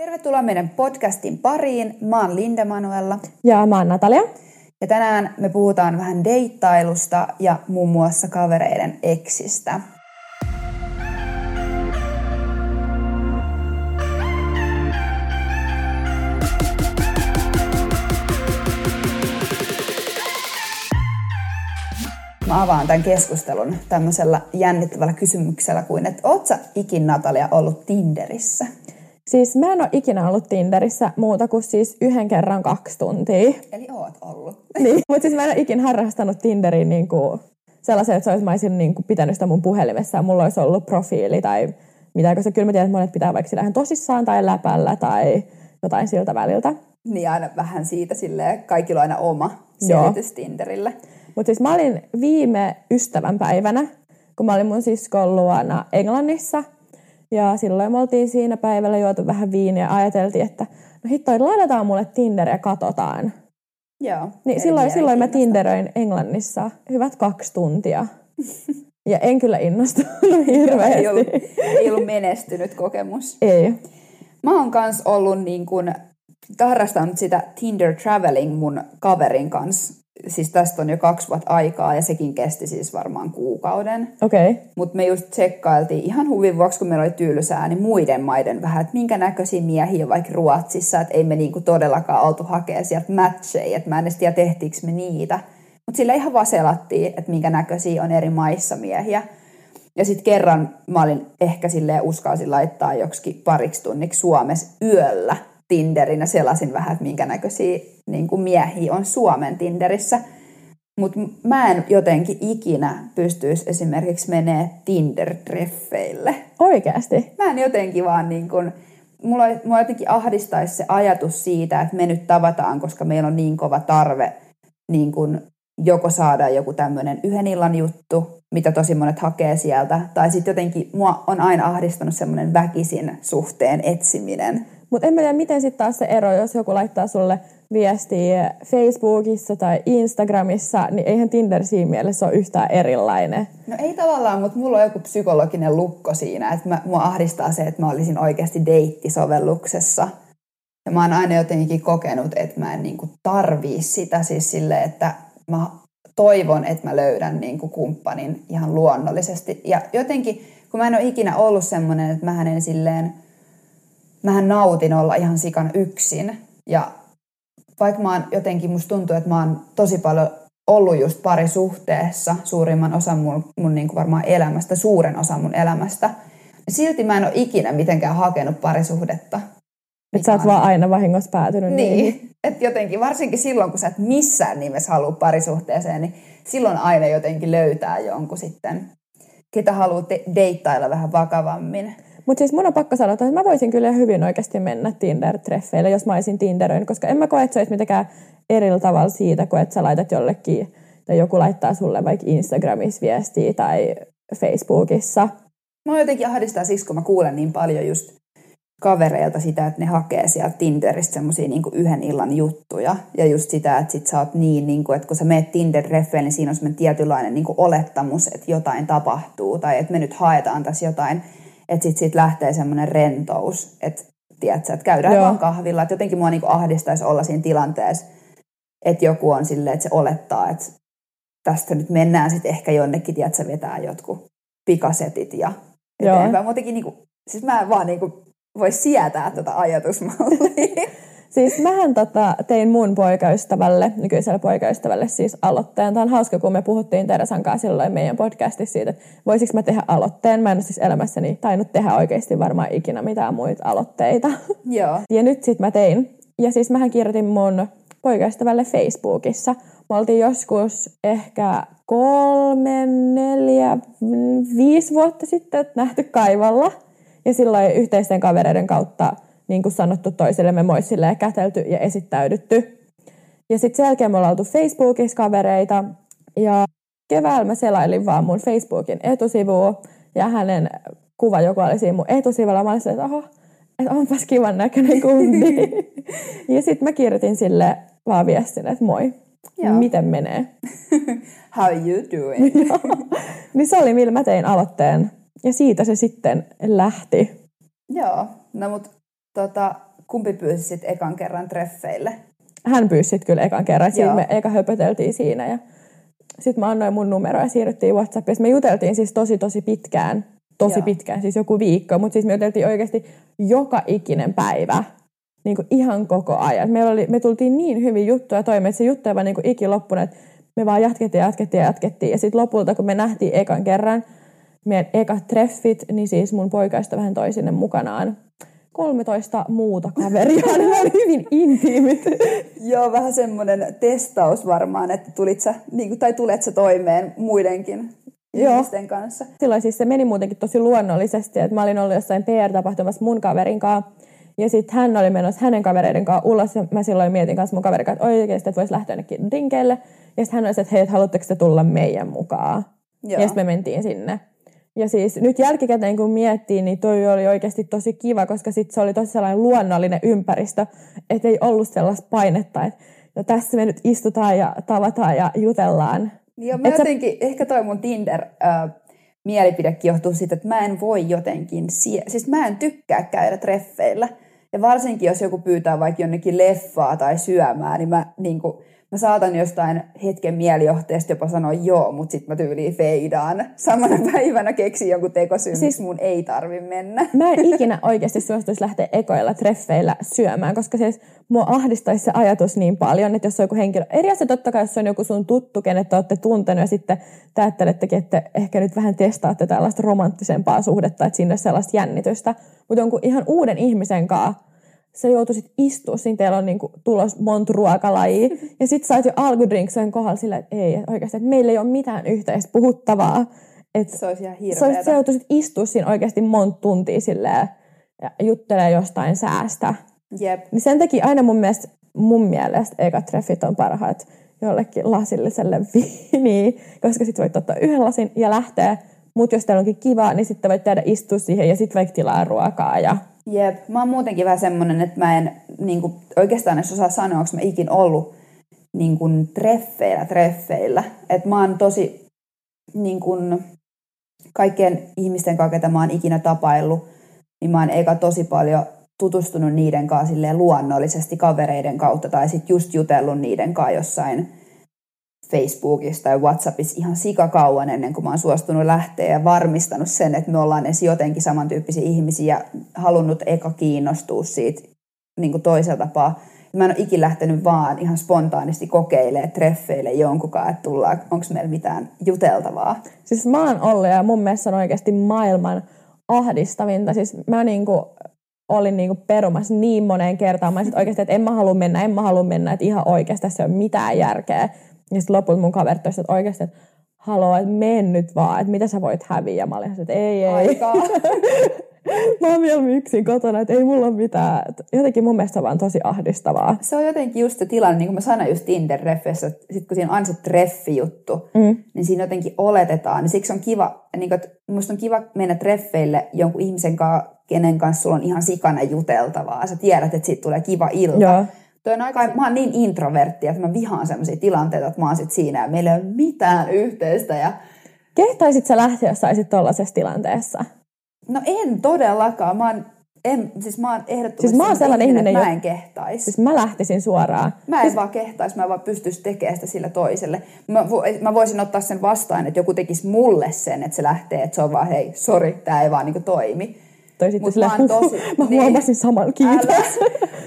Tervetuloa meidän podcastin pariin. Mä oon Linda Manuella. Ja mä oon Natalia. Ja tänään me puhutaan vähän deittailusta ja muun muassa kavereiden eksistä. Mä avaan tämän keskustelun tämmöisellä jännittävällä kysymyksellä kuin, että oot sä ikin Natalia ollut Tinderissä? Siis mä en ole ikinä ollut Tinderissä muuta kuin siis yhden kerran kaksi tuntia. Eli oot ollut. Niin, mutta siis mä en ole ikinä harrastanut Tinderin niin kuin sellaisen, että se olisi, mä olisin niin kuin pitänyt sitä mun puhelimessa ja mulla olisi ollut profiili tai mitä, koska kyllä mä tiedän, että monet pitää vaikka sillä ihan tosissaan tai läpällä tai jotain siltä väliltä. Niin aina vähän siitä silleen, kaikilla on aina oma selitys Tinderille. Mutta siis mä olin viime ystävänpäivänä, kun mä olin mun siskon luona Englannissa. Ja silloin me oltiin siinä päivällä juotu vähän viiniä ja ajateltiin, että no hitto, ladataan mulle Tinder ja katsotaan. Joo. Niin silloin, silloin mä Tinderöin Englannissa hyvät kaksi tuntia. Ja en kyllä innostunut hirveästi. ei, ollut, ei ollut menestynyt kokemus. Ei. Mä oon kans ollut niin kun, harrastanut sitä Tinder Traveling mun kaverin kanssa siis tästä on jo kaksi vuotta aikaa ja sekin kesti siis varmaan kuukauden. Okei. Okay. Mutta me just tsekkailtiin ihan huvin vuoksi, kun meillä oli tylsää, niin muiden maiden vähän, että minkä näköisiä miehiä vaikka Ruotsissa, että ei me niinku todellakaan oltu hakea sieltä matcheja, että mä en edes tiedä tehtiinkö me niitä. Mutta sillä ihan vaselattiin, että minkä näköisiä on eri maissa miehiä. Ja sitten kerran mä olin ehkä silleen uskalsin laittaa joksikin pariksi tunniksi Suomessa yöllä Tinderin ja selasin vähän, että minkä näköisiä niin kuin miehiä on Suomen Tinderissä. Mutta mä en jotenkin ikinä pystyisi esimerkiksi menee Tinder-treffeille. Oikeasti? Mä en jotenkin vaan niin kuin, mulla, mulla jotenkin ahdistaisi se ajatus siitä, että me nyt tavataan, koska meillä on niin kova tarve niin kuin joko saada joku tämmöinen yhden illan juttu, mitä tosi monet hakee sieltä, tai sitten jotenkin mua on aina ahdistanut semmoinen väkisin suhteen etsiminen. Mutta en tiedä, miten sitten taas se ero, jos joku laittaa sulle viestiä Facebookissa tai Instagramissa, niin eihän Tinder siinä mielessä ole yhtään erilainen. No ei tavallaan, mutta mulla on joku psykologinen lukko siinä, että mä, mua ahdistaa se, että mä olisin oikeasti deittisovelluksessa. Ja mä oon aina jotenkin kokenut, että mä en niinku tarvii sitä siis silleen, että mä toivon, että mä löydän niinku kumppanin ihan luonnollisesti. Ja jotenkin, kun mä en ole ikinä ollut semmoinen, että mä en silleen – mähän nautin olla ihan sikan yksin. Ja vaikka mä oon jotenkin, musta tuntuu, että mä oon tosi paljon ollut just parisuhteessa suurimman osan mun, mun niin kuin varmaan elämästä, suuren osan mun elämästä. Niin silti mä en ole ikinä mitenkään hakenut parisuhdetta. Että sä oot vaan aina vahingossa päätynyt niin. niin. Että jotenkin, varsinkin silloin, kun sä et missään nimessä halua parisuhteeseen, niin silloin aina jotenkin löytää jonkun sitten, ketä haluaa te- deittailla vähän vakavammin. Mutta siis mun on pakko sanoa, että mä voisin kyllä hyvin oikeasti mennä Tinder-treffeille, jos mä olisin Tinderöin, koska en mä koe, että se olisi mitenkään eri tavalla siitä, kuin että sä laitat jollekin, tai joku laittaa sulle vaikka Instagramissa viestiä tai Facebookissa. Mä jotenkin ahdistaa siksi, kun mä kuulen niin paljon just kavereilta sitä, että ne hakee sieltä Tinderistä semmosia niin yhden illan juttuja. Ja just sitä, että sit sä oot niin, niin kuin, että kun sä meet tinder niin siinä on semmoinen tietynlainen niin olettamus, että jotain tapahtuu. Tai että me nyt haetaan tässä jotain että sitten sit lähtee semmoinen rentous, että tiedätkö, että käydään Joo. vaan kahvilla. Että jotenkin mua niinku ahdistaisi olla siinä tilanteessa, että joku on silleen, että se olettaa, että tästä nyt mennään sitten ehkä jonnekin, tiedätkö, vetää jotkut pikasetit ja eteenpäin. Muutenkin niinku, siis mä en vaan niinku voi sietää tuota ajatusmallia. Siis mähän tota, tein mun poikaystävälle, nykyiselle poikaystävälle siis aloitteen. Tämä on hauska, kun me puhuttiin Teresan kanssa silloin meidän podcastissa siitä, että voisiko mä tehdä aloitteen. Mä en ole siis elämässäni tainnut tehdä oikeasti varmaan ikinä mitään muita aloitteita. Joo. Ja nyt sit mä tein. Ja siis mähän kirjoitin mun poikaystävälle Facebookissa. Me oltiin joskus ehkä kolme, neljä, viisi vuotta sitten nähty kaivalla. Ja silloin yhteisten kavereiden kautta niin kuin sanottu toisillemme moissille ja kätelty ja esittäydytty. Ja sitten sen jälkeen me ollaan oltu Facebookissa kavereita ja keväällä mä selailin vaan mun Facebookin etusivua ja hänen kuva, joka oli siinä mun etusivulla. Mä olin että oho, että onpas kivan näköinen kundi. ja sitten mä kirjoitin sille vaan viestin, että moi, Joo. miten menee? How you doing? niin se oli, millä mä tein aloitteen. Ja siitä se sitten lähti. Joo, no mutta tota, kumpi pyysi sitten ekan kerran treffeille? Hän pyysi sitten kyllä ekan kerran. Siinä me eka höpöteltiin siinä ja sitten mä annoin mun numero ja siirryttiin WhatsAppiin. Me juteltiin siis tosi tosi pitkään. Tosi Joo. pitkään, siis joku viikko. Mutta siis me juteltiin oikeasti joka ikinen päivä. Niin kuin ihan koko ajan. Meillä oli, me tultiin niin hyvin juttuja toimeen, että se juttu ei vaan niin iki loppunut. Me vaan jatkettiin, jatkettiin, jatkettiin. Ja sitten lopulta, kun me nähtiin ekan kerran, meidän ekat treffit, niin siis mun poikaista vähän toi sinne mukanaan 13 muuta kaveria, ne oli hyvin intiimit. Joo, vähän semmoinen testaus varmaan, että tulit sä, niin kuin, tai tulet sä toimeen muidenkin Joo. ihmisten kanssa. Silloin siis se meni muutenkin tosi luonnollisesti, että mä olin ollut jossain PR-tapahtumassa mun kaverin kanssa, ja sitten hän oli menossa hänen kavereiden kanssa ulos, ja mä silloin mietin kanssa mun kaverin kanssa, että oikeasti, että voisi lähteä jonnekin drinkeille. Ja sitten hän oli että hei, haluatteko te tulla meidän mukaan? Joo. Ja sitten me mentiin sinne. Ja siis nyt jälkikäteen kun miettii, niin toi oli oikeasti tosi kiva, koska sit se oli tosi sellainen luonnollinen ympäristö, että ei ollut sellaista painetta, että no tässä me nyt istutaan ja tavataan ja jutellaan. Joo, mä Et jotenkin, sä... ehkä toi mun Tinder äh, mielipidekin johtuu siitä, että mä en voi jotenkin, sie- siis mä en tykkää käydä treffeillä. Ja varsinkin, jos joku pyytää vaikka jonnekin leffaa tai syömään, niin mä niin kuin, mä saatan jostain hetken mielijohteesta jopa sanoa joo, mutta sitten mä tyyliin feidaan. Samana päivänä keksin jonkun tekosyyn, siis, mun ei tarvi mennä. Mä en ikinä oikeasti suostuisi lähteä ekoilla treffeillä syömään, koska siis mua ahdistaisi se ajatus niin paljon, että jos on joku henkilö, eri asia totta kai, jos on joku sun tuttu, kenet te olette tuntenut ja sitten te ajattelettekin, että ehkä nyt vähän testaatte tällaista romanttisempaa suhdetta, että sinne sellaista jännitystä, mutta jonkun ihan uuden ihmisen kanssa sä joutuisit istua, siinä teillä on niinku tulos monta ruokalajia. Ja sit sä oot jo alkudrinksen kohdalla sillä, että ei, että oikeasti, että meillä ei ole mitään yhteistä puhuttavaa. Et se olisi ihan hirveetä. Sä joutuisit istua siinä oikeasti monta tuntia silleen, ja juttelee jostain säästä. Jep. Niin sen takia aina mun mielestä, mun mielestä ekat treffit on parhaat jollekin lasilliselle viiniä, koska sit voit ottaa yhden lasin ja lähteä. Mutta jos teillä onkin kiva, niin sitten voit tehdä istua siihen ja sitten vaikka tilaa ruokaa ja Jep, mä oon muutenkin vähän semmonen, että mä en niin kuin, oikeastaan edes osaa sanoa, onko mä ikin ollut niin kuin, treffeillä, treffeillä. Että mä oon tosi niin kuin, kaikkien ihmisten kanssa, ketä mä oon ikinä tapaillut, niin mä oon eka tosi paljon tutustunut niiden kanssa luonnollisesti kavereiden kautta tai sitten just jutellut niiden kanssa jossain Facebookissa tai Whatsappissa ihan sikakauan ennen kuin mä oon suostunut lähteä ja varmistanut sen, että me ollaan edes jotenkin samantyyppisiä ihmisiä ja halunnut eka kiinnostua siitä niin kuin toisella tapaa. Mä en ole ikin lähtenyt vaan ihan spontaanisti kokeilemaan treffeille jonkunkaan, että tullaan, onko meillä mitään juteltavaa. Siis mä oon ollut ja mun mielestä on oikeasti maailman ahdistavinta. Siis mä niinku olin niinku perumassa niin moneen kertaan. Mä oikeasti, että en mä halua mennä, en mä halua mennä, että ihan oikeasti tässä ei ole mitään järkeä. Ja sitten lopulta mun kaverit että oikeasti, että haloo, että mene nyt vaan, että mitä sä voit häviä. Mä olin että ei, ei. mä oon vielä yksin kotona, että ei mulla ole mitään. Jotenkin mun mielestä on vaan tosi ahdistavaa. Se on jotenkin just se tilanne, niin kuin mä sanoin just Tinder-reffessä, että sit kun siinä on se treffi-juttu, mm. niin siinä jotenkin oletetaan. Niin siksi on kiva, niin kuin, että musta on kiva mennä treffeille jonkun ihmisen kanssa, kenen kanssa sulla on ihan sikana juteltavaa. Sä tiedät, että siitä tulee kiva ilta. Joo. Toi on aika, mä oon niin introvertti, että mä vihaan sellaisia tilanteita, että mä oon sit siinä ja meillä ei ole mitään yhteistä. Ja... Kehtaisit sä lähteä, jos saisit tollaisessa tilanteessa? No en todellakaan. Mä oon, en, siis mä oon ehdottomasti siis mä oon sellainen ihminen, ihminen mä en kehtaisi. Siis mä lähtisin suoraan. Mä en siis... vaan kehtaisi, mä vaan pystyisi tekemään sitä sillä toiselle. Mä, mä voisin ottaa sen vastaan, että joku tekisi mulle sen, että se lähtee, että se on vaan hei, sori, tää ei vaan niinku toimi toi sitten sille, mä, tosi, mä niin, huomasin saman, kiitos.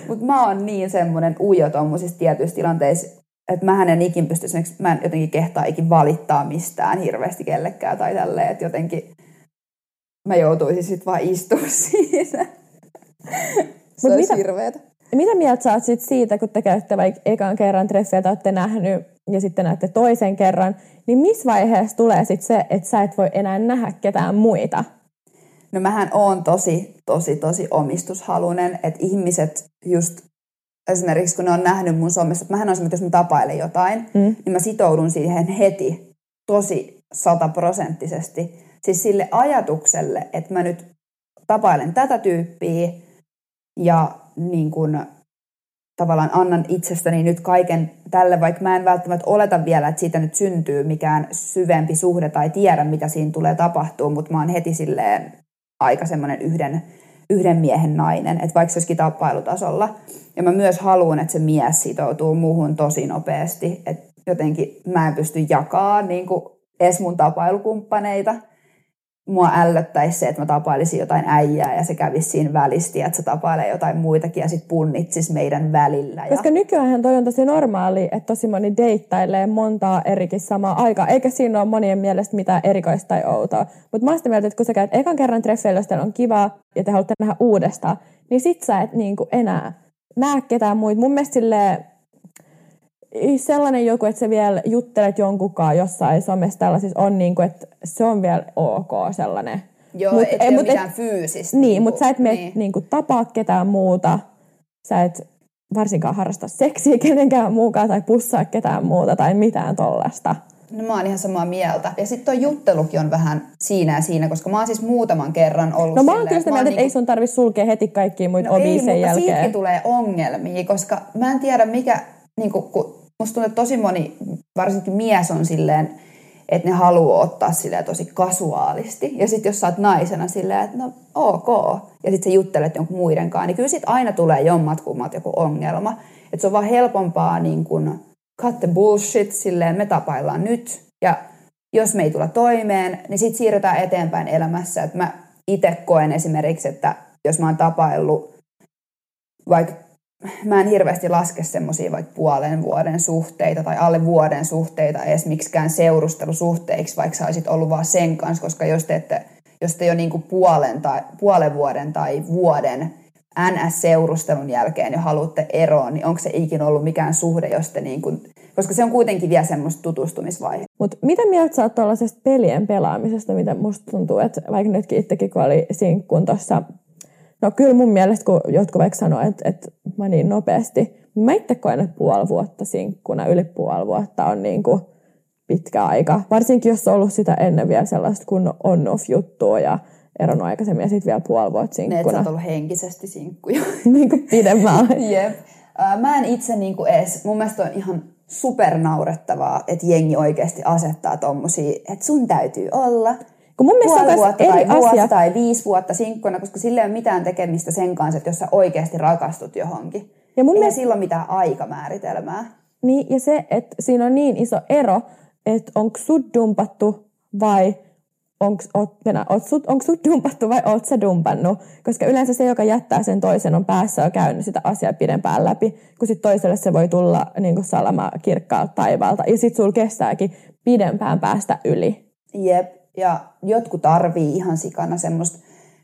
Mutta mä oon niin semmoinen ujo tuommoisissa tietyissä tilanteissa, että mä en ikin pysty mä en jotenkin kehtaa ikin valittaa mistään hirveästi kellekään tai tälleen, että jotenkin mä joutuisin sitten vaan istua siinä. Se Mut mitä, hirveetä. Mitä mieltä sä oot sit siitä, kun te käytte vaikka ekan kerran treffejä tai olette nähnyt ja sitten näette toisen kerran, niin missä vaiheessa tulee sitten se, että sä et voi enää nähdä ketään muita? No mähän oon tosi, tosi, tosi omistushalunen, että ihmiset just esimerkiksi kun ne on nähnyt mun somessa, että mähän on jos mä tapailen jotain, mm. niin mä sitoudun siihen heti tosi sataprosenttisesti. Siis sille ajatukselle, että mä nyt tapailen tätä tyyppiä ja niin kun, tavallaan annan itsestäni nyt kaiken tälle, vaikka mä en välttämättä oleta vielä, että siitä nyt syntyy mikään syvempi suhde tai tiedä, mitä siinä tulee tapahtuu, mutta mä oon heti silleen aika semmoinen yhden yhden miehen nainen, että vaikka se olisikin tapailutasolla. Ja mä myös haluan, että se mies sitoutuu muuhun tosi nopeasti, että jotenkin mä en pysty jakaa niin kuin edes mun tapailukumppaneita – mua ällöttäisi se, että mä tapailisin jotain äijää ja se kävisi siinä välisti, että se tapailee jotain muitakin ja sitten punnitsisi meidän välillä. Ja... Nykyään toi on tosi normaali, että tosi moni deittailee montaa erikin samaa aikaa, eikä siinä ole monien mielestä mitään erikoista tai outoa. Mutta mä oon mieltä, että kun sä käyt ekan kerran treffeillä, jos on kivaa ja te haluatte nähdä uudestaan, niin sit sä et niinku enää näe ketään muita. Mun mielestä silleen, sellainen joku, että sä vielä juttelet jonkunkaan jossain somessa tällaisissa on niin kuin, että se on vielä ok sellainen. Joo, mut, ei mut, mitään et, fyysistä. Niin, niin mutta sä et mene niin. niin kuin, tapaa ketään muuta. Sä et varsinkaan harrasta seksiä kenenkään muukaan tai pussaa ketään muuta tai mitään tollasta. No mä oon ihan samaa mieltä. Ja sitten tuo juttelukin on vähän siinä ja siinä, koska mä oon siis muutaman kerran ollut No mä oon kyllä sitä mieltä, että niinku... ei sun tarvi sulkea heti kaikkia muita no ei, sen jälkeen. mutta tulee ongelmia, koska mä en tiedä mikä, niin kun musta tuntuu, että tosi moni, varsinkin mies on silleen, että ne haluaa ottaa silleen tosi kasuaalisti. Ja sitten jos sä oot naisena silleen, että no ok, ja sitten sä juttelet jonkun muiden kanssa, niin kyllä sit aina tulee jommat kummat joku ongelma. Että se on vaan helpompaa niin kuin cut the bullshit, silleen me tapaillaan nyt. Ja jos me ei tule toimeen, niin sitten siirrytään eteenpäin elämässä. Et mä itse koen esimerkiksi, että jos mä oon tapaillut vaikka mä en hirveästi laske semmoisia vaikka puolen vuoden suhteita tai alle vuoden suhteita edes miksikään seurustelusuhteiksi, vaikka sä olisit ollut vaan sen kanssa, koska jos te, ette, jos te jo niinku puolen, tai, puolen vuoden tai vuoden NS-seurustelun jälkeen jo haluatte eroon, niin onko se ikinä ollut mikään suhde, jos te niin kuin, koska se on kuitenkin vielä semmoista tutustumisvaihe. Mutta mitä mieltä sä oot pelien pelaamisesta, mitä musta tuntuu, että vaikka nytkin itsekin kun oli sinkkuun tuossa No kyllä mun mielestä, kun jotkut vaikka sanoo, että, että mä niin nopeasti, mä itse koen, että puoli vuotta sinkkuna, yli puoli vuotta on niin kuin pitkä aika. Varsinkin, jos on ollut sitä ennen vielä sellaista kun on-off-juttua ja eronnut aikaisemmin ja sitten vielä puoli vuotta sinkkuna. Ne, sä oot ollut henkisesti sinkkuja. niin kuin pidemmällä. Jep. Mä en itse niin kuin edes, mun mielestä on ihan supernaurettavaa, että jengi oikeasti asettaa tommosia, että sun täytyy olla kun mun mielestä puoli vuotta tai asia. vuotta tai viisi vuotta sinkkuna, koska sillä ei ole mitään tekemistä sen kanssa, että jos sä oikeasti rakastut johonkin. Ja mun mielestä... silloin mitään aikamääritelmää. Niin, ja se, että siinä on niin iso ero, että onko sut dumpattu vai onko sut, onko sut dumpattu vai oot sä dumpannut. Koska yleensä se, joka jättää sen toisen, on päässä jo käynyt sitä asiaa pidempään läpi, kun sitten toiselle se voi tulla niin salama kirkkaalta taivaalta. Ja sitten sulla kestääkin pidempään päästä yli. Jep, ja jotkut tarvii ihan sikana semmoista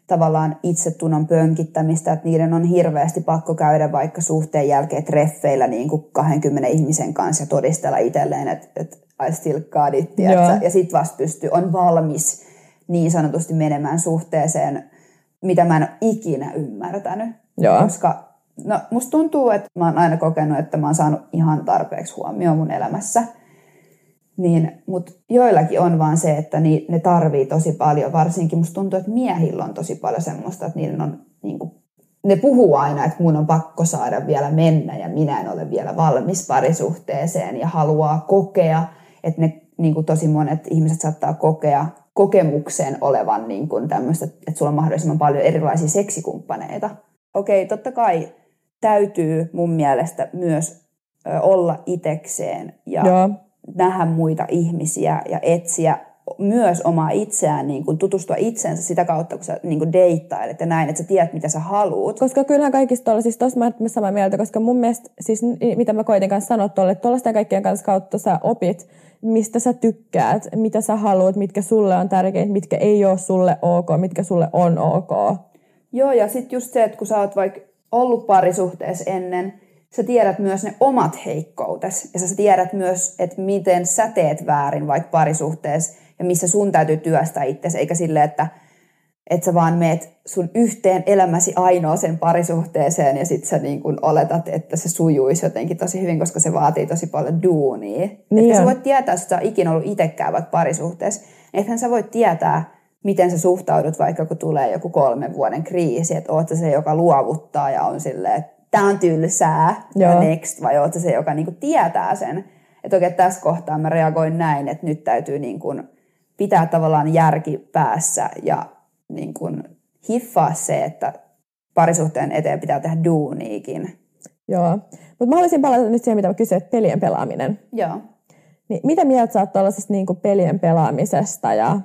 tavallaan itsetunnon pönkittämistä, että niiden on hirveästi pakko käydä vaikka suhteen jälkeen treffeillä niin kuin 20 ihmisen kanssa ja todistella itselleen, että, että I still got it, ja sitten vasta pystyy, on valmis niin sanotusti menemään suhteeseen, mitä mä en ole ikinä ymmärtänyt. Joo. Koska no, musta tuntuu, että mä oon aina kokenut, että mä oon saanut ihan tarpeeksi huomioon mun elämässä – niin, Mutta joillakin on vaan se, että ni, ne tarvii tosi paljon, varsinkin musta tuntuu, että miehillä on tosi paljon semmoista, että niiden on, niin kuin, ne puhuu aina, että mun on pakko saada vielä mennä ja minä en ole vielä valmis parisuhteeseen ja haluaa kokea, että ne niin kuin tosi monet ihmiset saattaa kokea kokemuksen olevan niin kuin tämmöistä, että sulla on mahdollisimman paljon erilaisia seksikumppaneita. Okei, totta kai täytyy mun mielestä myös olla itekseen ja Joo nähdä muita ihmisiä ja etsiä myös omaa itseään, niin kuin tutustua itsensä sitä kautta, kun sä niin kuin deittailet ja näin, että sä tiedät, mitä sä haluut. Koska kyllähän kaikista tuolla, siis tossa mä olen samaa mieltä, koska mun mielestä, siis mitä mä koitin kanssa sanoa tuolle, että tuollaisten kaikkien kanssa kautta sä opit, mistä sä tykkäät, mitä sä haluat, mitkä sulle on tärkeintä, mitkä ei ole sulle ok, mitkä sulle on ok. Joo, ja sitten just se, että kun sä oot vaikka ollut parisuhteessa ennen, sä tiedät myös ne omat heikkoutes ja sä tiedät myös, että miten sä teet väärin vaikka parisuhteessa ja missä sun täytyy työstää itsesi, eikä sille, että että sä vaan meet sun yhteen elämäsi ainoaseen parisuhteeseen ja sit sä niin kun oletat, että se sujuisi jotenkin tosi hyvin, koska se vaatii tosi paljon duunia. Niin että sä voit tietää, että sä oot ikinä ollut itsekään vaikka parisuhteessa, ethän sä voit tietää, miten sä suhtaudut vaikka kun tulee joku kolmen vuoden kriisi, että oot se, joka luovuttaa ja on silleen, että tämä on tylsää Joo. ja next, vai oot se, joka niinku tietää sen, että oikein tässä kohtaa mä reagoin näin, että nyt täytyy niinku pitää tavallaan järki päässä ja niinku hiffaa se, että parisuhteen eteen pitää tehdä duuniikin. Joo. Mutta mä haluaisin palata nyt siihen, mitä mä kysyin, että pelien pelaaminen. Joo. Niin mitä mieltä sä oot tuollaisesta niin pelien pelaamisesta ja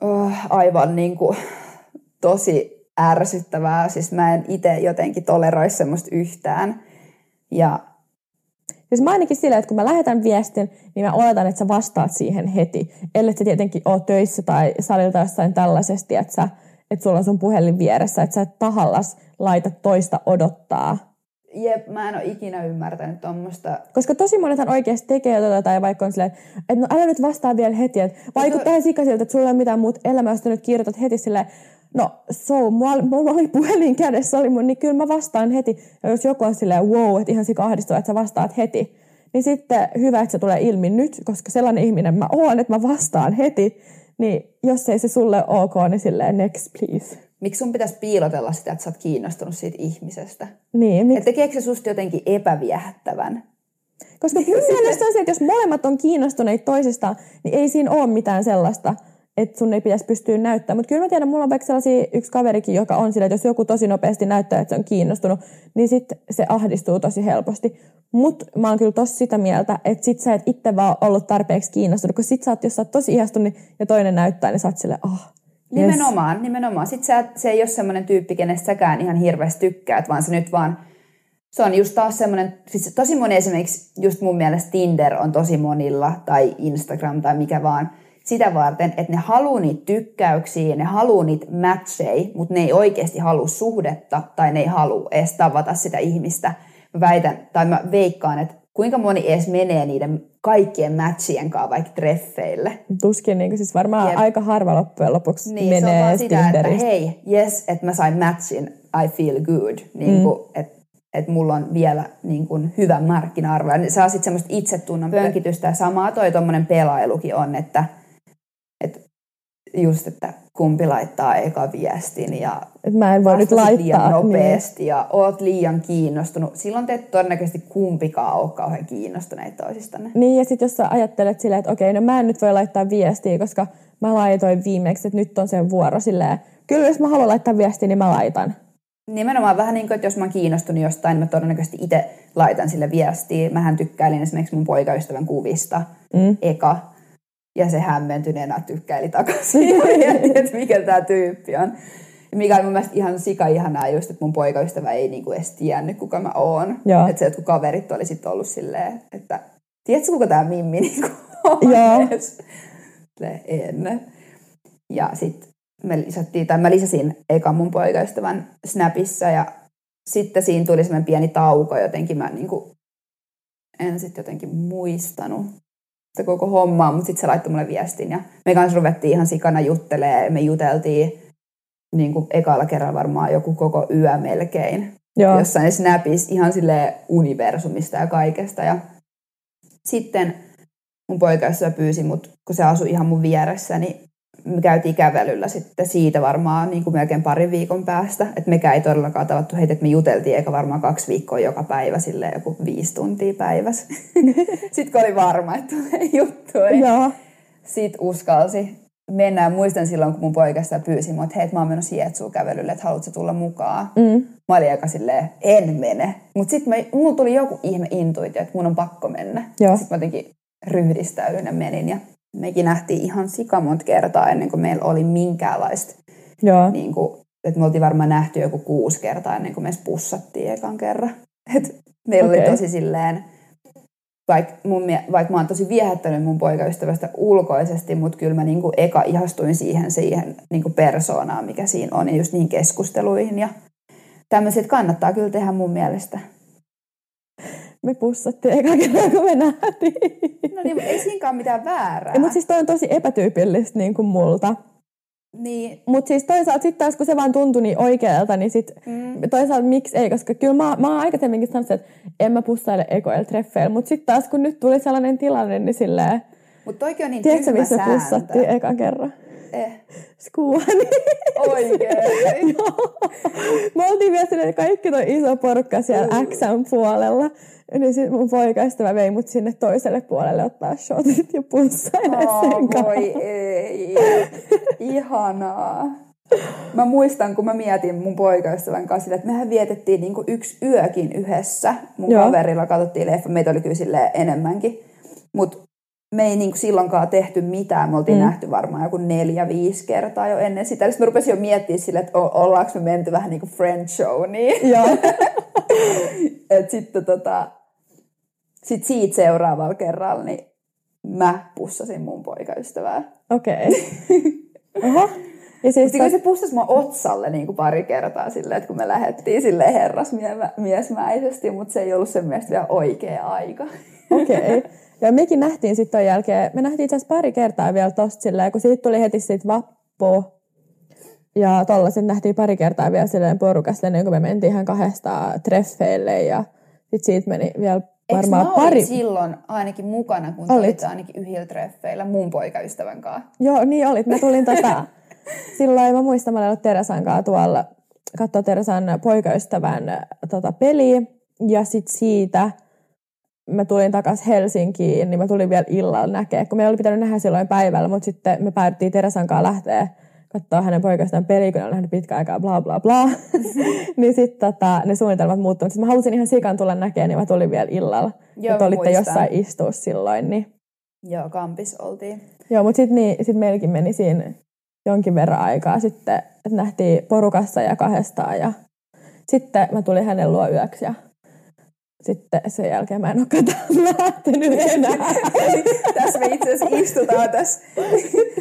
Oh, aivan niin kuin, tosi ärsyttävää. Siis mä en itse jotenkin toleroi semmoista yhtään. Ja Siis mä ainakin silleen, että kun mä lähetän viestin, niin mä oletan, että sä vastaat siihen heti. Ellei sä tietenkin ole töissä tai salilta jossain tällaisesti, että, sä, että sulla on sun puhelin vieressä, että sä et tahallas laita toista odottaa. jep, mä en ole ikinä ymmärtänyt tuommoista. Koska tosi monethan oikeasti tekee jotain tai vaikka on silleen, että no älä nyt vastaa vielä heti, että vaikuttaa ihan sikasilta, että sulla ei ole mitään muuta elämää, jos nyt kirjoitat heti silleen, no so, mulla, mulla oli puhelin kädessä, oli mun, niin kyllä mä vastaan heti. Ja jos joku on silleen, wow, että ihan sika ahdistavaa, että sä vastaat heti, niin sitten hyvä, että se tulee ilmi nyt, koska sellainen ihminen mä oon, että mä vastaan heti. Niin jos ei se sulle ok, niin silleen next please. Miksi sun pitäisi piilotella sitä, että sä oot kiinnostunut siitä ihmisestä? Niin, miksi? Että tekeekö se susta jotenkin epäviehättävän? Koska mun mielestä on se, että jos molemmat on kiinnostuneita toisistaan, niin ei siinä ole mitään sellaista, että sun ei pitäisi pystyä näyttämään. Mutta kyllä mä tiedän, mulla on vaikka sellaisia yksi kaverikin, joka on sillä, että jos joku tosi nopeasti näyttää, että se on kiinnostunut, niin sitten se ahdistuu tosi helposti. Mutta mä oon kyllä tosi sitä mieltä, että sit sä et itse vaan ollut tarpeeksi kiinnostunut, kun sit sä oot, jos sä oot tosi ihastunut ja toinen näyttää, niin sä oot silleen, ah, yes. Nimenomaan, nimenomaan. Sitten sä, se ei ole semmoinen tyyppi, kenestä säkään ihan hirveästi tykkäät, vaan se nyt vaan, se on just taas semmoinen, siis tosi moni esimerkiksi, just mun mielestä Tinder on tosi monilla, tai Instagram tai mikä vaan, sitä varten, että ne haluaa niitä tykkäyksiä, ne haluaa niitä matcheja, mutta ne ei oikeasti halua suhdetta, tai ne ei halua edes tavata sitä ihmistä. Mä väitän, tai mä veikkaan, että kuinka moni edes menee niiden kaikkien matchien kanssa vaikka treffeille. Tuskin, niin siis varmaan Jep. aika harva loppujen lopuksi Niin, se on menee vaan sitä, että hei, yes, että mä sain matchin, I feel good. Niin kuin, että että mulla on vielä niin kuin, hyvä markkina-arvo. Ja saa sitten semmoista itsetunnon pönkitystä. Ja samaa toi tuommoinen pelailukin on, että just, että kumpi laittaa eka viestin ja mä en voi nyt laittaa. liian niin. nopeasti ja oot liian kiinnostunut. Silloin te todennäköisesti kumpikaan ole kauhean kiinnostuneita toisistanne. Niin, ja sitten jos sä ajattelet silleen, että okei, no mä en nyt voi laittaa viestiä, koska mä laitoin viimeksi, että nyt on sen vuoro silleen. Kyllä jos mä haluan laittaa viestiä, niin mä laitan. Nimenomaan vähän niin kuin, että jos mä oon kiinnostunut jostain, niin mä todennäköisesti itse laitan sille viestiä. Mähän tykkäilin esimerkiksi mun poikaystävän kuvista mm. eka. Ja se hämmentyneenä tykkäili takaisin ja mietti, että mikä tämä tyyppi on. Mikä on mun mielestä ihan sika ihanaa just, että mun poikaystävä ei niinku edes tiennyt, kuka mä oon. Että se jotkut kaverit oli sitten ollut silleen, että tiedätkö kuka tämä Mimmi niinku on Joo. en. Ja sitten me lisättiin, tai mä lisäsin eka mun poikaystävän Snapissa ja sitten siinä tuli semmoinen pieni tauko jotenkin. Mä niinku, en sitten jotenkin muistanut sitä koko hommaa, mutta sitten se laittoi mulle viestin ja me kanssa ruvettiin ihan sikana juttelee. Me juteltiin niin kuin ekalla kerralla varmaan joku koko yö melkein. Joo. Jossain Snapissa ihan sille universumista ja kaikesta. Ja sitten mun poikaystävä pyysi mut, kun se asui ihan mun vieressä, niin me käytiin kävelyllä sitten siitä varmaan niin kuin melkein parin viikon päästä. Että mekään ei todellakaan tavattu heitä, että me juteltiin eikä varmaan kaksi viikkoa joka päivä, silleen joku viisi tuntia päivässä. sitten kun oli varma, että tulee juttu, niin Joo. sit uskalsi mennä. Ja muistan silloin, kun mun poikasta pyysi mua, että hei, mä oon menossa Hietsuun kävelylle, että haluatko tulla mukaan? Mm. Mä olin aika silleen, en mene. Mutta sitten mulla tuli joku ihme intuitio, että mun on pakko mennä. Sitten mä jotenkin ryhdistäydyin ja menin. Ja mekin nähtiin ihan sikamonta kertaa ennen kuin meillä oli minkäänlaista. Joo. Niin kuin, että me oltiin varmaan nähty joku kuusi kertaa ennen kuin me pussattiin ekan kerran. Et meillä Okei. oli tosi silleen, vaikka, vaikka mä oon tosi viehättänyt mun poikaystävästä ulkoisesti, mutta kyllä mä niinku eka ihastuin siihen, siihen niinku persoonaan, mikä siinä on, ja just niihin keskusteluihin. Ja tämmöiset kannattaa kyllä tehdä mun mielestä. Me pussattiin eka kerran, kun me nähtiin. No niin, mutta ei siinäkään mitään väärää. Mutta siis toi on tosi epätyypillistä niin kuin multa. niin, Mutta siis toisaalta sitten taas, kun se vaan tuntui niin oikealta, niin sit mm. toisaalta miksi ei, koska kyllä mä, mä oon aikaisemminkin sanonut, että en mä pussaile ekoilla treffeillä, mutta sitten taas kun nyt tuli sellainen tilanne, niin silleen, mutta toikin on niin tiedätkö missä pussattiin ekan kerran? Eh, Skuani. oikein. Joo. Me oltiin vielä silleen, että kaikki toi iso porukka siellä Xn puolella. Niin sit mun poikaystävä vei mut sinne toiselle puolelle ottaa shotit ja pussailee Oh, sen kanssa. voi ei. Ihanaa. Mä muistan, kun mä mietin mun poikaystävän kanssa, että mehän vietettiin niinku yksi yökin yhdessä. Mun Joo. kaverilla katsottiin leffa, meitä oli kyllä enemmänkin. Mutta me ei niinku silloinkaan tehty mitään. Me oltiin mm. nähty varmaan joku neljä, viisi kertaa jo ennen sitä. Sitten mä rupesin jo miettimään silleen, että ollaanko me menty vähän niin kuin friend show. Niin. Joo. Et sitten tota, sit siitä seuraavalla kerralla niin mä pussasin mun poikaystävää. Okei. Okay. Oho. Ja siis Sitten se pussasi mua otsalle niin kuin pari kertaa silleen, että kun me lähdettiin silleen herrasmiesmäisesti, mutta se ei ollut sen mielestä vielä oikea aika. Okei. Okay. Ja mekin nähtiin sitten ton jälkeen, me nähtiin itse asiassa pari kertaa vielä tosta silleen, kun siitä tuli heti sit vappu. Ja tollaset nähtiin pari kertaa vielä silleen porukasta ennen kuin me mentiin ihan kahdestaan treffeille ja sit siitä meni vielä varmaan Eikö pari... silloin ainakin mukana, kun olit ainakin yhdellä treffeillä mun poikaystävän kanssa? Joo, niin olit. Mä tulin tota, silloin mä muistan, mä olin ollut Teresan kanssa tuolla katsoa Teresan poikaystävän tota, peliä. Ja sit siitä mä tulin takas Helsinkiin, niin mä tulin vielä illalla näkee, kun meillä oli pitänyt nähdä silloin päivällä, mutta sitten me päädyttiin Teresan kanssa lähteä katsoa hänen poikaystävän peliä, kun ne on nähnyt pitkään aikaa, bla bla bla. niin sitten tota, ne suunnitelmat muuttuivat. Sitten mä halusin ihan sikan tulla näkemään, niin mä tulin vielä illalla. Joo, että olitte muistan. jossain istua silloin, niin Joo, kampis oltiin. Joo, mutta sitten niin, sit meilläkin meni siinä jonkin verran aikaa sitten, että nähtiin porukassa ja kahdestaan ja sitten mä tulin hänen luo yöksi ja sitten sen jälkeen mä en ole lähtenyt enää. tässä me itse asiassa istutaan tässä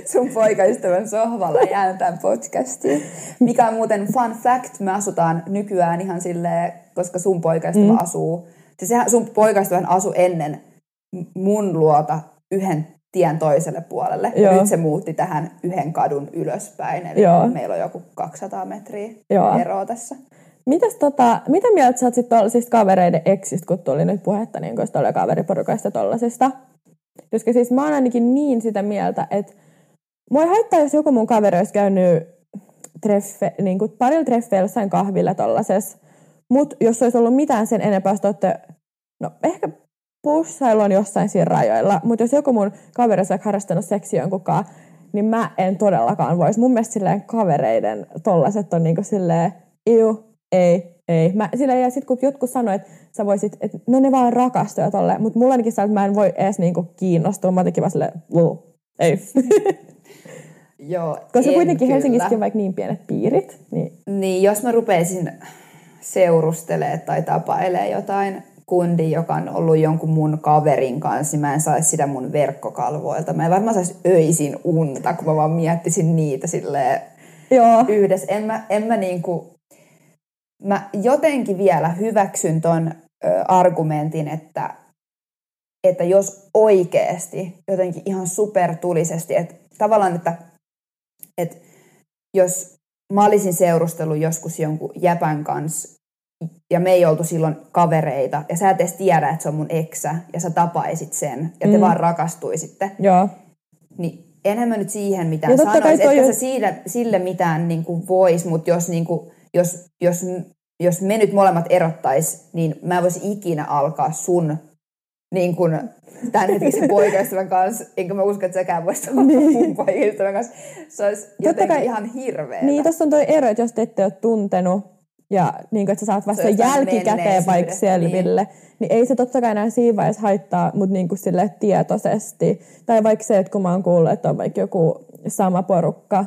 sun poikaystävän sohvalla ja äänetään podcastia. Mikä on muuten fun fact, me asutaan nykyään ihan silleen, koska sun poikaystävä mm. asuu, siis sehän sun poikaystävän asu ennen mun luota yhden tien toiselle puolelle. Ja Joo. nyt se muutti tähän yhden kadun ylöspäin, eli Joo. meillä on joku 200 metriä Joo. eroa tässä. Mitäs tota, mitä mieltä sä oot sit tollasista kavereiden eksistä, kun tuli nyt puhetta niin kun oli kaveriporukasta tollasista? Koska siis mä oon ainakin niin sitä mieltä, että mua ei haittaa, jos joku mun kaveri olisi käynyt treffe, niin kuin parilla treffeillä jossain kahvilla tollasessa. Mutta jos olisi ollut mitään sen enempää, jos te olette, no ehkä pussailu on jossain siinä rajoilla, mutta jos joku mun kaveri olisi harrastanut seksiä jonkunkaan, niin mä en todellakaan voisi. Mun mielestä silleen kavereiden tollaset on niinku silleen, iu, ei, ei. Mä, silleen, ja sitten kun jotkut sanoo, että sä voisit, että no ne vaan rakastuu ja tolleen, mutta mulla ainakin että mä en voi edes niinku kiinnostua. Mä jotenkin vaan silleen, "Luu, ei. Joo, Koska en kuitenkin kyllä. Helsingissäkin on vaikka niin pienet piirit, niin Niin, jos mä rupeisin seurustelee tai tapailee jotain kundi, joka on ollut jonkun mun kaverin kanssa, niin mä en saisi sitä mun verkkokalvoilta. Mä en varmaan saisi öisin unta, kun mä vaan miettisin niitä silleen joo, yhdessä. En mä, en mä niinku, mä jotenkin vielä hyväksyn ton ö, argumentin, että, että jos oikeasti jotenkin ihan supertulisesti, että tavallaan, että, että jos mä olisin seurustellut joskus jonkun jäpän kanssa ja me ei oltu silloin kavereita ja sä et edes tiedä, että se on mun eksä ja sä tapaisit sen ja te Mm. vaan rakastuisitte, joo. niin enhän mä nyt siihen mitään totta sanoisi, että on- sä sille, sille mitään niin kuin vois, mutta jos, niin kuin, jos, jos, jos me nyt molemmat erottais, niin mä voisi ikinä alkaa sun niin kuin, tämän hetkisen poikaystävän kanssa, enkä mä usko, että säkään voisit olla Niin. mun poikaystävän kanssa. Se olisi jotenkin kai- ihan hirveetä. Niin, tuossa on toi ero, että jos te ette ole tuntenut ja niin kuin, että sä saat vasta Se jälkikäteen vaikka menneisyydestä, selville, niin. niin ei se totta kai enää siinä vaiheessa haittaa, mutta niin kuin sille tietoisesti. Tai vaikka se, että kun mä oon kuullut, että on vaikka joku sama porukka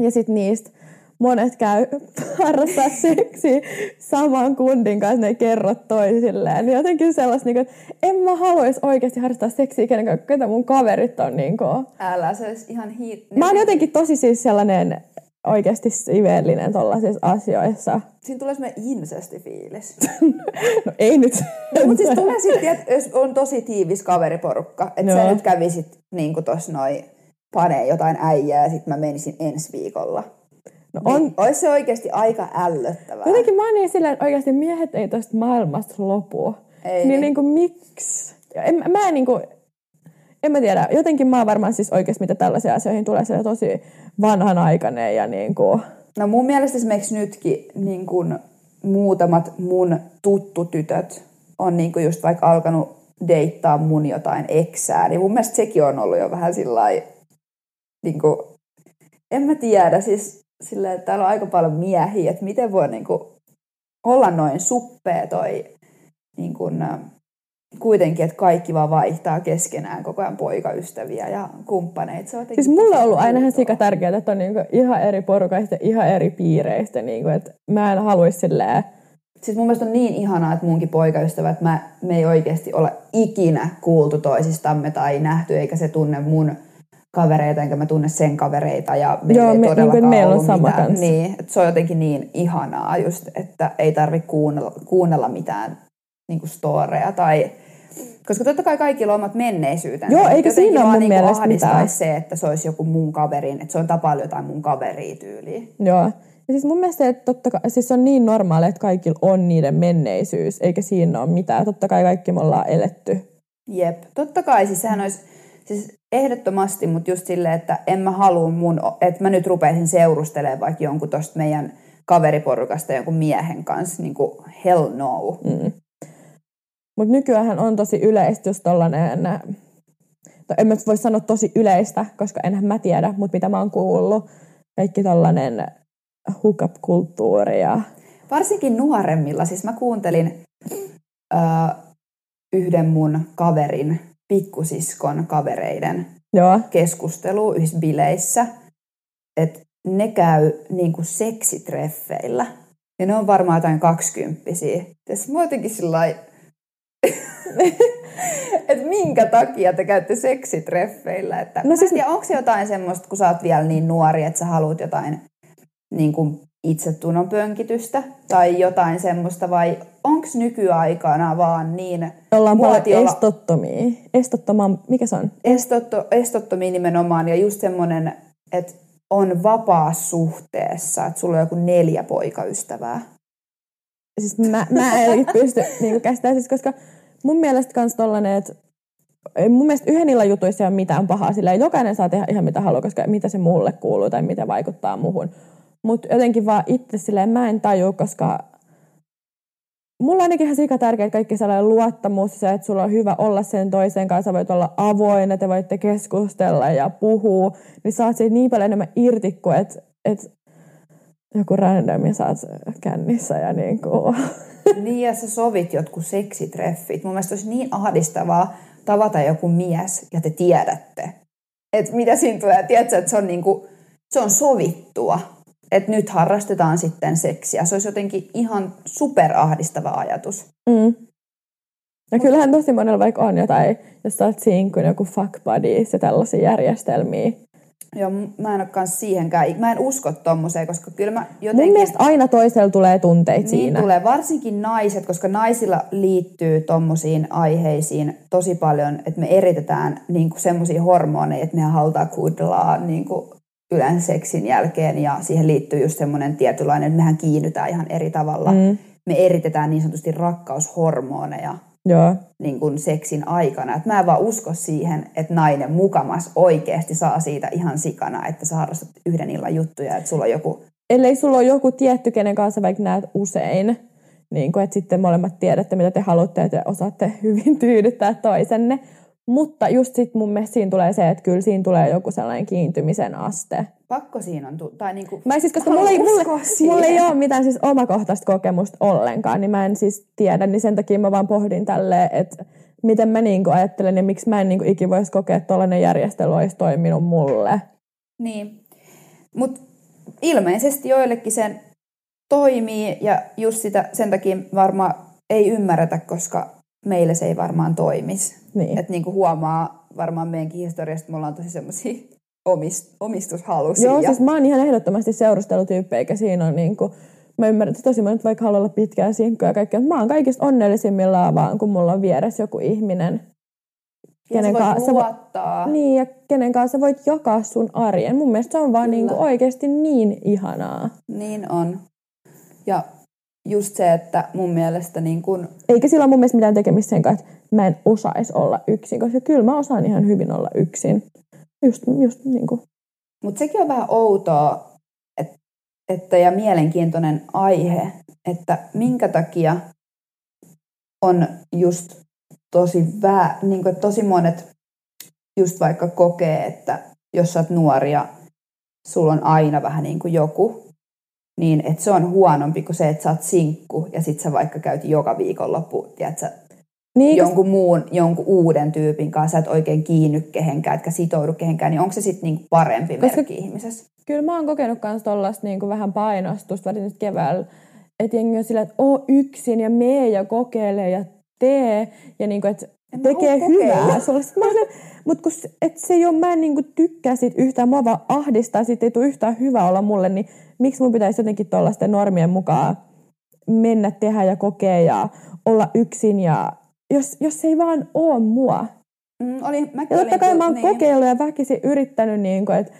ja sitten niistä monet käy harrastaa seksiä saman kundin kanssa, ne ei kerro toisilleen. Niin jotenkin sellaista, niin kuin, että en mä haluaisi oikeasti harrastaa seksiä kenenkään, ketä mun kaverit on. Niin kuin. Älä, se olisi ihan hir... Mä oon jotenkin tosi siis sellainen oikeasti sivellinen tollaisissa asioissa. Siinä tulee semmoinen incestifiilis. No ei nyt. Mutta siis tulee sitten, että jos on tosi tiivis kaveriporukka, että sä Joo. nyt kävisit niin kuin tossa noin panee jotain äijää ja sitten mä menisin ensi viikolla. No On. on, Niin, olisi se oikeasti aika ällöttävää. jotenkin mä oon niin silleen, että oikeasti miehet ei tosta maailmasta lopu. Ei. Niin, niin kuin miksi? En, mä en niin kuin, en mä tiedä, jotenkin mä oon varmaan siis oikeasti, mitä tällaisiin asioihin tulee, se tosi vanhanaikainen ja niin kuin, No mun mielestä esimerkiksi nytkin niin kun muutamat mun tuttutytöt on niin kun just vaikka alkanut deittaa mun jotain eksää, niin mun mielestä sekin on ollut jo vähän sillä niin kuin, en mä tiedä, siis silleen, että täällä on aika paljon miehiä, että miten voi niinku olla noin suppea toi niin kuin, kuitenkin, että kaikki vaan vaihtaa keskenään koko ajan poikaystäviä ja kumppaneita. Se on siis mulla on ollut aina ihan sika tärkeää, että on niinku ihan eri porukaista, ihan eri piireistä. Niinku, että mä en haluaisi silleen... Siis mun mielestä on niin ihanaa, että munkin poikaystävä, että mä, me ei oikeasti ole ikinä kuultu toisistamme tai nähty, eikä se tunne mun kavereita, enkä mä tunne sen kavereita. Ja meillä Joo, ei me, todellakaan niin meillä on sama mitään. kanssa. Niin, että se on jotenkin niin ihanaa just, että ei tarvi kuunnella, kuunnella mitään niin kuin storeja tai koska totta kai kaikilla on omat menneisyytensä. Joo, eikä siinä ole mun niinku mielestä mitään. se, että se olisi joku mun kaverin, että se on tapailla jotain mun kaveria tyyliin. Joo. Ja siis mun mielestä että totta kai, siis on niin normaali, että kaikilla on niiden menneisyys, eikä siinä ole mitään. Totta kai kaikki me ollaan eletty. Jep. Totta kai, siis sehän olisi siis ehdottomasti, mutta just silleen, että en mä halua mun, että mä nyt rupeisin seurustelemaan vaikka jonkun tosta meidän kaveriporukasta jonkun miehen kanssa, niin kuin hell no. Mm. Mutta nykyään on tosi yleistä just tollanen, tai en mä voi sanoa tosi yleistä, koska enhän mä tiedä, mutta mitä mä oon kuullut, kaikki tollanen hookup-kulttuuri ja Varsinkin nuoremmilla, siis mä kuuntelin ö, yhden mun kaverin, pikkusiskon kavereiden joo, keskustelua yhdessä bileissä, että ne käy niinku seksitreffeillä. Ja ne on varmaan jotain kaksikymppisiä. Tässä mä jotenkin sillä että minkä takia te käytte seksitreffeillä? Että no siis... onko se jotain semmoista, kun sä oot vielä niin nuori, että sä haluat jotain niin kuin itsetunnon pönkitystä tai jotain semmoista, vai onko nykyaikana vaan niin ollaan paljon muotiolla- estottomia. Estottoman, mikä se on? estotto, estottomia nimenomaan ja just semmoinen, että on vapaa suhteessa, että sulla on joku neljä poikaystävää. Siis mä, mä en pysty niinku käsittämään, siis koska mun mielestä kans tollanen, että mun mielestä yhden illan jutuissa ei ole mitään pahaa, sillä jokainen saa tehdä ihan mitä haluaa, koska mitä se mulle kuuluu tai mitä vaikuttaa muuhun. Mutta jotenkin vaan itse silleen mä en taju, koska mulla on ainakin ihan sika tärkeää kaikki sellainen luottamus se, että sulla on hyvä olla sen toisen kanssa, voit olla avoin, että te voitte keskustella ja puhua, niin saat siitä niin paljon enemmän irti kuin, että, että joku random ja saat kännissä ja niin kuin. Niin ja sä sovit jotkut seksitreffit. Mun mielestä olisi niin ahdistavaa tavata joku mies ja te tiedätte. Että mitä siinä tulee, tiedätkö, että se on, niinku, se on sovittua. Että nyt harrastetaan sitten seksiä. Se olisi jotenkin ihan superahdistava ajatus. Mm. Ja kyllähän tosi monella vaikka on jotain, jos sä oot siinä kuin joku fuck buddies ja tällaisia järjestelmiä. Joo, mä en ole kans siihenkään. Mä en usko tommoseen, koska kyllä mä Mun jotenkin... mielestä aina toisella tulee tunteita Niin siinä. tulee, varsinkin naiset, koska naisilla liittyy tommosiin aiheisiin tosi paljon, että me eritetään niinku semmoisia hormoneja, että me halutaan kuudellaan niinku yleensä seksin jälkeen ja siihen liittyy just semmoinen tietynlainen, että mehän kiinnytään ihan eri tavalla. Mm. Me eritetään niin sanotusti rakkaushormoneja Joo. niin kuin seksin aikana. Et mä en vaan usko siihen, että nainen mukamas oikeasti saa siitä ihan sikana, että sä harrastat yhden illan juttuja, että sulla on joku Ellei sulla ole joku tietty, kenen kanssa vaikka näet usein, niin kuin, että sitten molemmat tiedätte, mitä te haluatte, ja te osaatte hyvin tyydyttää toisenne. Mutta just sit mun mielestä siinä tulee se, että kyllä siinä tulee joku sellainen kiintymisen aste. Pakko siinä on, tu- tai niinku, Mä siis, koska mulla ei, siihen. mulla ei ole mitään siis omakohtaista kokemusta ollenkaan, niin mä en siis tiedä, niin sen takia mä vaan pohdin tälleen, että miten mä niinku ajattelen ja miksi mä en niinku ikin voisi kokea, että tollainen järjestely olisi toiminut mulle. Niin. Mutta ilmeisesti joillekin sen toimii ja just sitä, sen takia varmaan ei ymmärretä, koska meille se ei varmaan toimisi. Niin. Että niinku huomaa varmaan meidänkin historiasta, me ollaan tosi semmoisia omist, omistushalusia. Joo, ja, siis mä oon ihan ehdottomasti seurustelutyyppi, eikä siinä ole niinku, mä ymmärrän, että tosi monet vaikka haluaa olla pitkään sinkkuja ja kaikkea, mutta mä oon kaikista onnellisimmillaan vaan, kun mulla on vieressä joku ihminen, ja sä voit luottaa. niin, ja kenen kanssa sä voit jakaa sun arjen. Mun mielestä se on vaan Kyllä. niinku oikeasti niin ihanaa. Niin on. Ja just se, että mun mielestä niin kun, Eikä sillä ole mun mielestä mitään tekemistä sen kanssa, että mä en osaisi olla yksin, koska kyllä mä osaan ihan hyvin olla yksin. Just, just niin kuin. Mutta sekin on vähän outoa, että, että ja mielenkiintoinen aihe, että minkä takia on just tosi vää, niin kuin, tosi monet just vaikka kokee, että jos sä oot nuori ja sulla on aina vähän niin kuin joku, niin että se on huonompi kuin se, että sä oot sinkku ja sit sä vaikka käyt joka viikonloppu, tiedätkö, Niin, jonkun muun, jonkun uuden tyypin kanssa, sä et oikein kiinny kehenkään, etkä sitoudu kehenkään, niin onko se sitten niinku parempi Koska- merkki ihmisessä? Kyllä mä oon kokenut myös tollaista niin vähän painostusta, varsinkin nyt keväällä. Että jengi on sillä, että oo yksin ja mee ja kokeile ja tee. Ja niin kuin, että tekee hyvää sulle. Mutta kun se- et se ei ole, mä en niin kuin tykkää siitä yhtään, mua vaan ahdistaa, siitä ei tule yhtään hyvä olla mulle, niin miksi mun pitäisi jotenkin tuollaisten normien mukaan mennä, tehdä ja kokea ja olla yksin ja jos, jos ei vaan oo mua. Mm, oli, mäkin Ja totta olin kai mä oon niin. kokeillut ja väkisin yrittänyt, niin kuin, että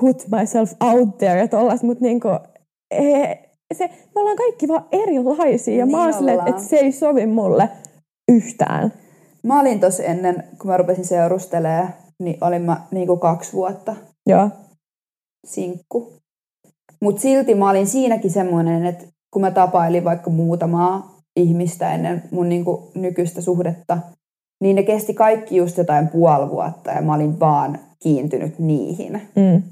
put myself out there ja tollas, mutta niin kuin, ei, se, me ollaan kaikki vaan erilaisia ja Niin mä oon silleen, että, se ei sovi mulle yhtään. Mä olin tossa ennen, kun mä rupesin seurustelemaan, niin olin mä niinku kaksi vuotta Joo. sinkku. Mutta silti mä olin siinäkin semmoinen, että kun mä tapailin vaikka muutamaa ihmistä ennen mun niinku nykyistä suhdetta, niin ne kesti kaikki just jotain puoli vuotta ja mä olin vaan kiintynyt niihin. Mm.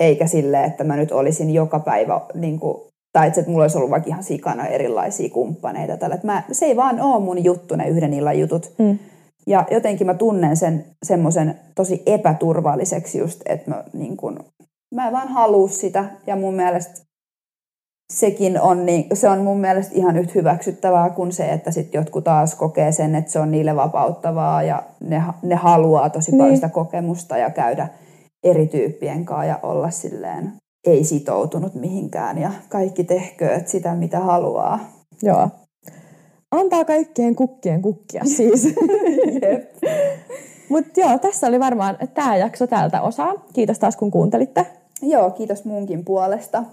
Eikä sille, että mä nyt olisin joka päivä, niin kuin, tai että mulla olisi ollut vaikka ihan sikana erilaisia kumppaneita. Tällä. Mä, se ei vaan ole mun juttu, ne yhden illan jutut. Mm. Ja jotenkin mä tunnen sen semmoisen tosi epäturvalliseksi just, että mä, niin kun, mä en vaan halua sitä. Ja mun mielestä sekin on, niin, se on mun mielestä ihan yhtä hyväksyttävää kuin se, että sit jotkut taas kokee sen, että se on niille vapauttavaa ja ne, ne haluaa tosi paljon Niin. sitä kokemusta ja käydä eri tyyppien kanssa ja olla silleen ei sitoutunut mihinkään ja kaikki tehkööt sitä, mitä haluaa. Joo. Antaa kaikkien kukkien kukkia siis. Mutta joo, tässä oli varmaan tämä jakso tältä osaa. Kiitos taas kun kuuntelitte. Joo, kiitos munkin puolesta.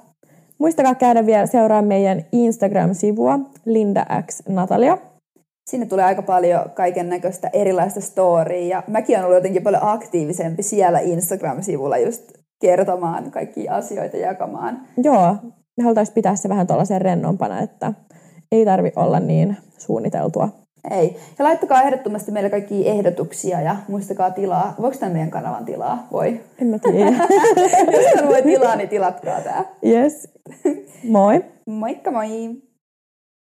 Muistakaa käydä vielä seuraa meidän Instagram-sivua Linda X Natalia. Sinne tulee aika paljon kaiken näköistä erilaista storya ja mäkin olen ollut jotenkin paljon aktiivisempi siellä Instagram-sivulla just kertomaan kaikkia asioita, jakamaan. Joo, me haluttaisiin pitää se vähän tuollaisen rennompana, että ei tarvi olla niin suunniteltua. Ei. Ja laittakaa ehdottomasti meille kaikki ehdotuksia ja muistakaa tilaa. Voiko tämän meidän kanavan tilaa? Voi. En mä tiedä. Jos voi tilaa, niin tilatkaa tää. yes. Moi. Moikka moi!